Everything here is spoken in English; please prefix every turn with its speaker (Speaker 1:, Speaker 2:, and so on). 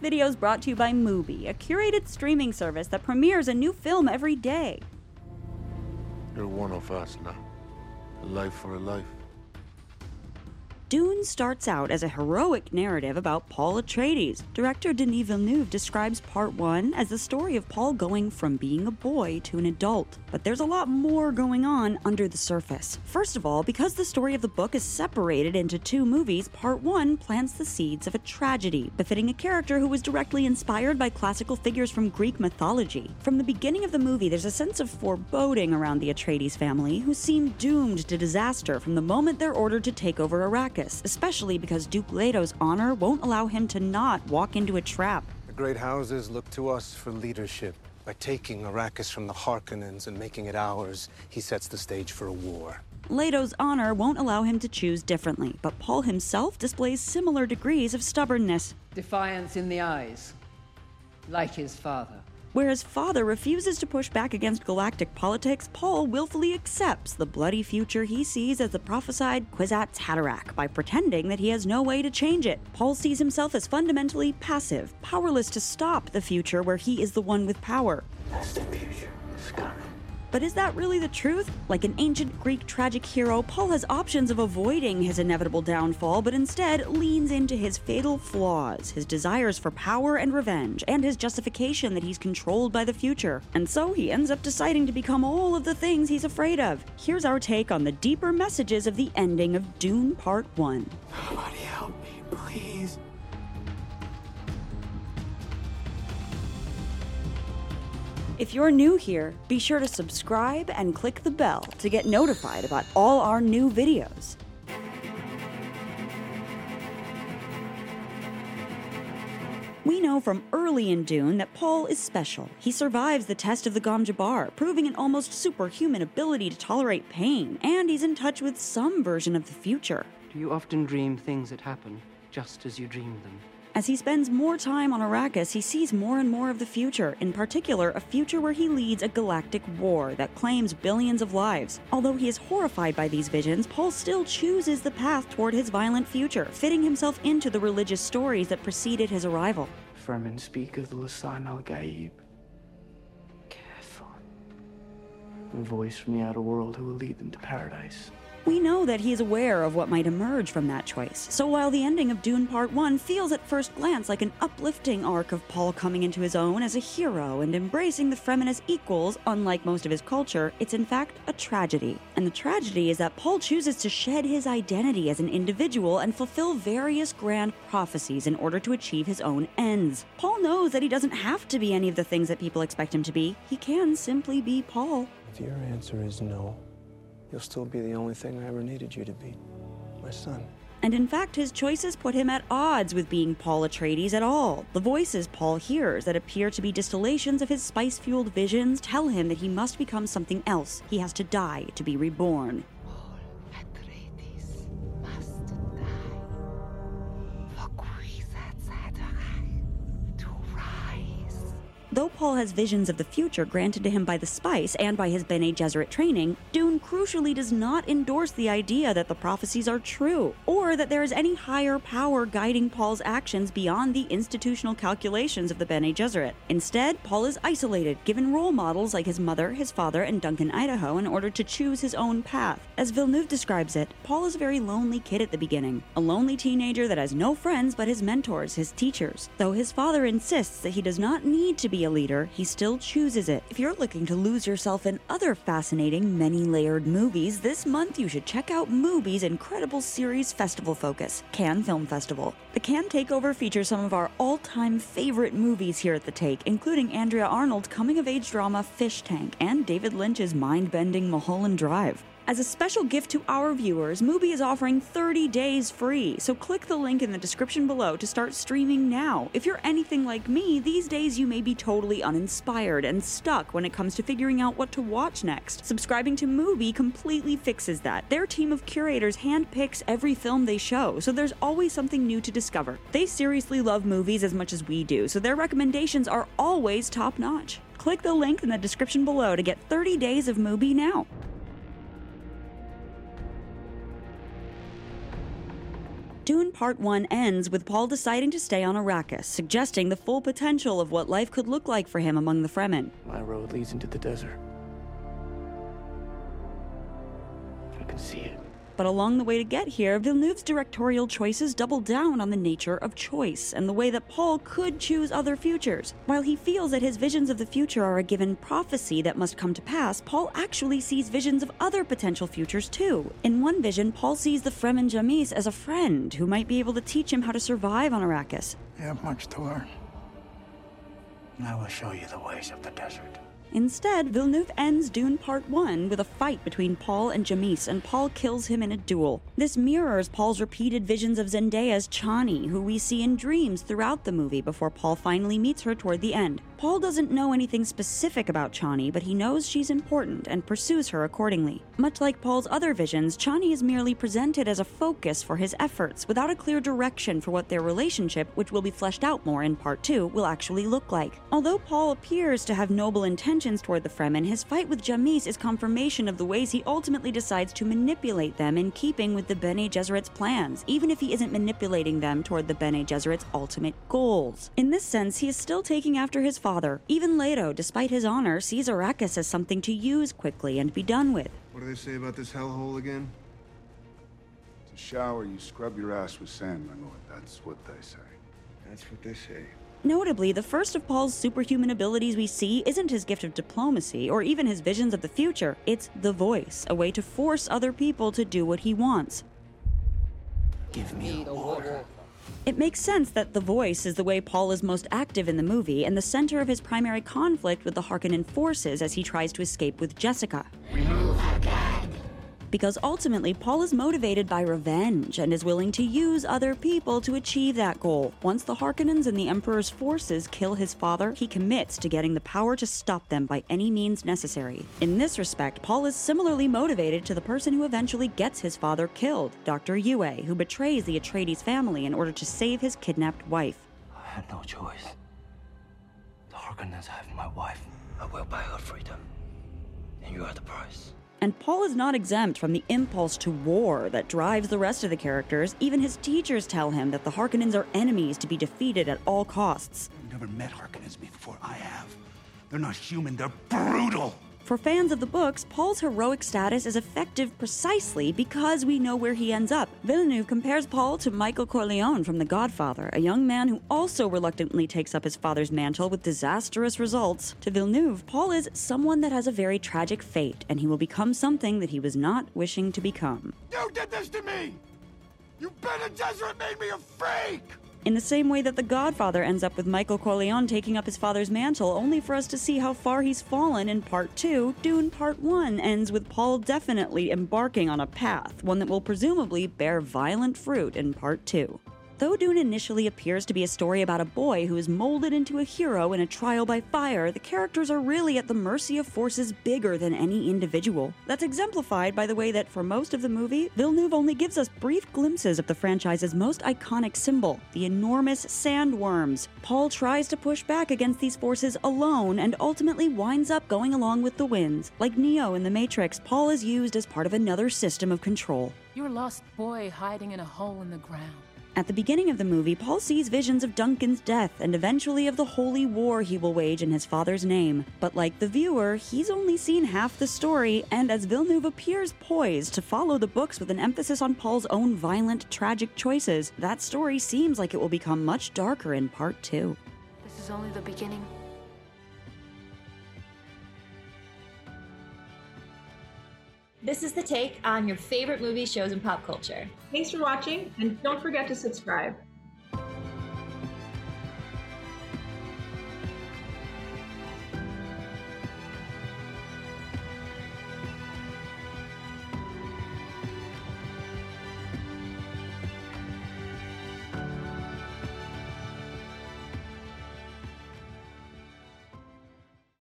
Speaker 1: video is brought to you by Mubi, a curated streaming service that premieres a new film every day.
Speaker 2: You're one of us now. A life for a life.
Speaker 1: Dune starts out as a heroic narrative about Paul Atreides. Director Denis Villeneuve describes part one as the story of Paul going from being a boy to an adult. But there's a lot more going on under the surface. First of all, because the story of the book is separated into two movies, part one plants the seeds of a tragedy, befitting a character who was directly inspired by classical figures from Greek mythology. From the beginning of the movie, there's a sense of foreboding around the Atreides family, who seem doomed to disaster from the moment they're ordered to take over Arrakis especially because Duke Leto's honor won't allow him to not walk into a trap.
Speaker 3: The great houses look to us for leadership. By taking Arrakis from the Harkonnens and making it ours, he sets the stage for a war.
Speaker 1: Leto's honor won't allow him to choose differently, but Paul himself displays similar degrees of stubbornness.
Speaker 4: Defiance in the eyes, like his father.
Speaker 1: Whereas Father refuses to push back against galactic politics, Paul willfully accepts the bloody future he sees as the prophesied Kwisatz Haderach by pretending that he has no way to change it. Paul sees himself as fundamentally passive, powerless to stop the future where he is the one with power.
Speaker 2: That's the future.
Speaker 1: But is that really the truth? Like an ancient Greek tragic hero, Paul has options of avoiding his inevitable downfall, but instead leans into his fatal flaws, his desires for power and revenge, and his justification that he's controlled by the future. And so he ends up deciding to become all of the things he's afraid of. Here's our take on the deeper messages of the ending of Dune Part 1.
Speaker 2: Somebody help me, please.
Speaker 1: If you're new here, be sure to subscribe and click the bell to get notified about all our new videos. We know from early in Dune that Paul is special. He survives the test of the Gom Jabbar, proving an almost superhuman ability to tolerate pain, and he's in touch with some version of the future.
Speaker 5: Do you often dream things that happen just as you dream them?
Speaker 1: As he spends more time on Arrakis, he sees more and more of the future, in particular, a future where he leads a galactic war that claims billions of lives. Although he is horrified by these visions, Paul still chooses the path toward his violent future, fitting himself into the religious stories that preceded his arrival.
Speaker 5: Fremen speak of the Lisan al Gaib. Careful. A voice from the outer world who will lead them to paradise.
Speaker 1: We know that he is aware of what might emerge from that choice. So while the ending of Dune Part 1 feels at first glance like an uplifting arc of Paul coming into his own as a hero and embracing the Fremen as equals, unlike most of his culture, it's in fact a tragedy. And the tragedy is that Paul chooses to shed his identity as an individual and fulfill various grand prophecies in order to achieve his own ends. Paul knows that he doesn't have to be any of the things that people expect him to be. He can simply be Paul.
Speaker 3: If your answer is no, you'll still be the only thing I ever needed you to be my son.
Speaker 1: And in fact, his choices put him at odds with being Paul Atreides at all. The voices Paul hears that appear to be distillations of his spice fueled visions tell him that he must become something else. He has to die to be reborn.
Speaker 6: Rise.
Speaker 1: Though Paul has visions of the future granted to him by the Spice and by his Bene Gesserit training, Dune crucially does not endorse the idea that the prophecies are true, or that there is any higher power guiding Paul's actions beyond the institutional calculations of the Bene Gesserit. Instead, Paul is isolated, given role models like his mother, his father, and Duncan Idaho in order to choose his own path. As Villeneuve describes it, Paul is a very lonely kid at the beginning, a lonely teenager that has no friends but his mentors, his teachers. Though his father insists that he does not need to be leader, he still chooses it. If you're looking to lose yourself in other fascinating, many layered movies, this month you should check out Mubi's incredible series festival focus, Cannes Film Festival. The Cannes Takeover features some of our all time favorite movies here at the Take, including Andrea Arnold's coming of age drama Fish Tank and David Lynch's mind bending Mulholland Drive. As a special gift to our viewers, Mubi is offering 30 days free, so click the link in the description below to start streaming now. If you're anything like me, these days you may be totally uninspired and stuck when it comes to figuring out what to watch next. Subscribing to Mubi completely fixes that. Their team of curators handpicks every film they show, so there's always something new to discover. They seriously love movies as much as we do, so their recommendations are always top notch. Click the link in the description below to get 30 days of Mubi now. Dune Part 1 ends with Paul deciding to stay on Arrakis, suggesting the full potential of what life could look like for him among the Fremen.
Speaker 5: My road leads into the desert. I can see it.
Speaker 1: But along the way to get here, Villeneuve's directorial choices double down on the nature of choice and the way that Paul could choose other futures. While he feels that his visions of the future are a given prophecy that must come to pass, Paul actually sees visions of other potential futures too. In one vision, Paul sees the Fremen Jamis as a friend who might be able to teach him how to survive on Arrakis.
Speaker 7: You have much to learn. I will show you the ways of the desert.
Speaker 1: Instead, Villeneuve ends Dune Part 1 with a fight between Paul and Jamis, and Paul kills him in a duel. This mirrors Paul's repeated visions of Zendaya's Chani, who we see in dreams throughout the movie before Paul finally meets her toward the end. Paul doesn't know anything specific about Chani, but he knows she's important and pursues her accordingly. Much like Paul's other visions, Chani is merely presented as a focus for his efforts, without a clear direction for what their relationship, which will be fleshed out more in Part 2, will actually look like. Although Paul appears to have noble intentions toward the Fremen, his fight with Jamis is confirmation of the ways he ultimately decides to manipulate them in keeping with the Bene Gesserit's plans, even if he isn't manipulating them toward the Bene Gesserit's ultimate goals. In this sense, he is still taking after his father. Even Leto, despite his honor, sees Arrakis as something to use quickly and be done with.
Speaker 8: What do they say about this hellhole again? To shower, you scrub your ass with sand, my lord. That's what they say.
Speaker 7: That's what they say.
Speaker 1: Notably, the first of Paul's superhuman abilities we see isn't his gift of diplomacy or even his visions of the future. It's the voice, a way to force other people to do what he wants.
Speaker 5: Give me a order.
Speaker 1: It makes sense that the voice is the way Paul is most active in the movie and the center of his primary conflict with the Harkonnen forces as he tries to escape with Jessica. Because ultimately, Paul is motivated by revenge and is willing to use other people to achieve that goal. Once the Harkonnens and the Emperor's forces kill his father, he commits to getting the power to stop them by any means necessary. In this respect, Paul is similarly motivated to the person who eventually gets his father killed, Dr. Yue, who betrays the Atreides family in order to save his kidnapped wife.
Speaker 5: I had no choice. The Harkonnens have my wife. I will buy her freedom. And you are the price.
Speaker 1: And Paul is not exempt from the impulse to war that drives the rest of the characters. Even his teachers tell him that the Harkonnens are enemies to be defeated at all costs.
Speaker 7: You've never met Harkonnens before. I have. They're not human. They're brutal.
Speaker 1: For fans of the books, Paul's heroic status is effective precisely because we know where he ends up. Villeneuve compares Paul to Michael Corleone from The Godfather, a young man who also reluctantly takes up his father's mantle with disastrous results. To Villeneuve, Paul is someone that has a very tragic fate, and he will become something that he was not wishing to become.
Speaker 7: You did this to me! You Bene Gesserit made me a freak!
Speaker 1: In the same way that The Godfather ends up with Michael Corleone taking up his father's mantle, only for us to see how far he's fallen in Part 2, Dune Part 1 ends with Paul definitely embarking on a path, one that will presumably bear violent fruit in Part 2. Though Dune initially appears to be a story about a boy who is molded into a hero in a trial by fire, the characters are really at the mercy of forces bigger than any individual. That's exemplified by the way that for most of the movie, Villeneuve only gives us brief glimpses of the franchise's most iconic symbol, the enormous sandworms. Paul tries to push back against these forces alone and ultimately winds up going along with the winds. Like Neo in The Matrix, Paul is used as part of another system of control.
Speaker 9: You're lost boy hiding in a hole in the ground.
Speaker 1: At the beginning of the movie, Paul sees visions of Duncan's death and eventually of the holy war he will wage in his father's name. But like the viewer, he's only seen half the story, and as Villeneuve appears poised to follow the books with an emphasis on Paul's own violent, tragic choices, that story seems like it will become much darker in part two.
Speaker 10: This is only the beginning.
Speaker 11: This is the take on your favorite movies, shows, and pop culture.
Speaker 12: Thanks for watching, and don't forget to subscribe.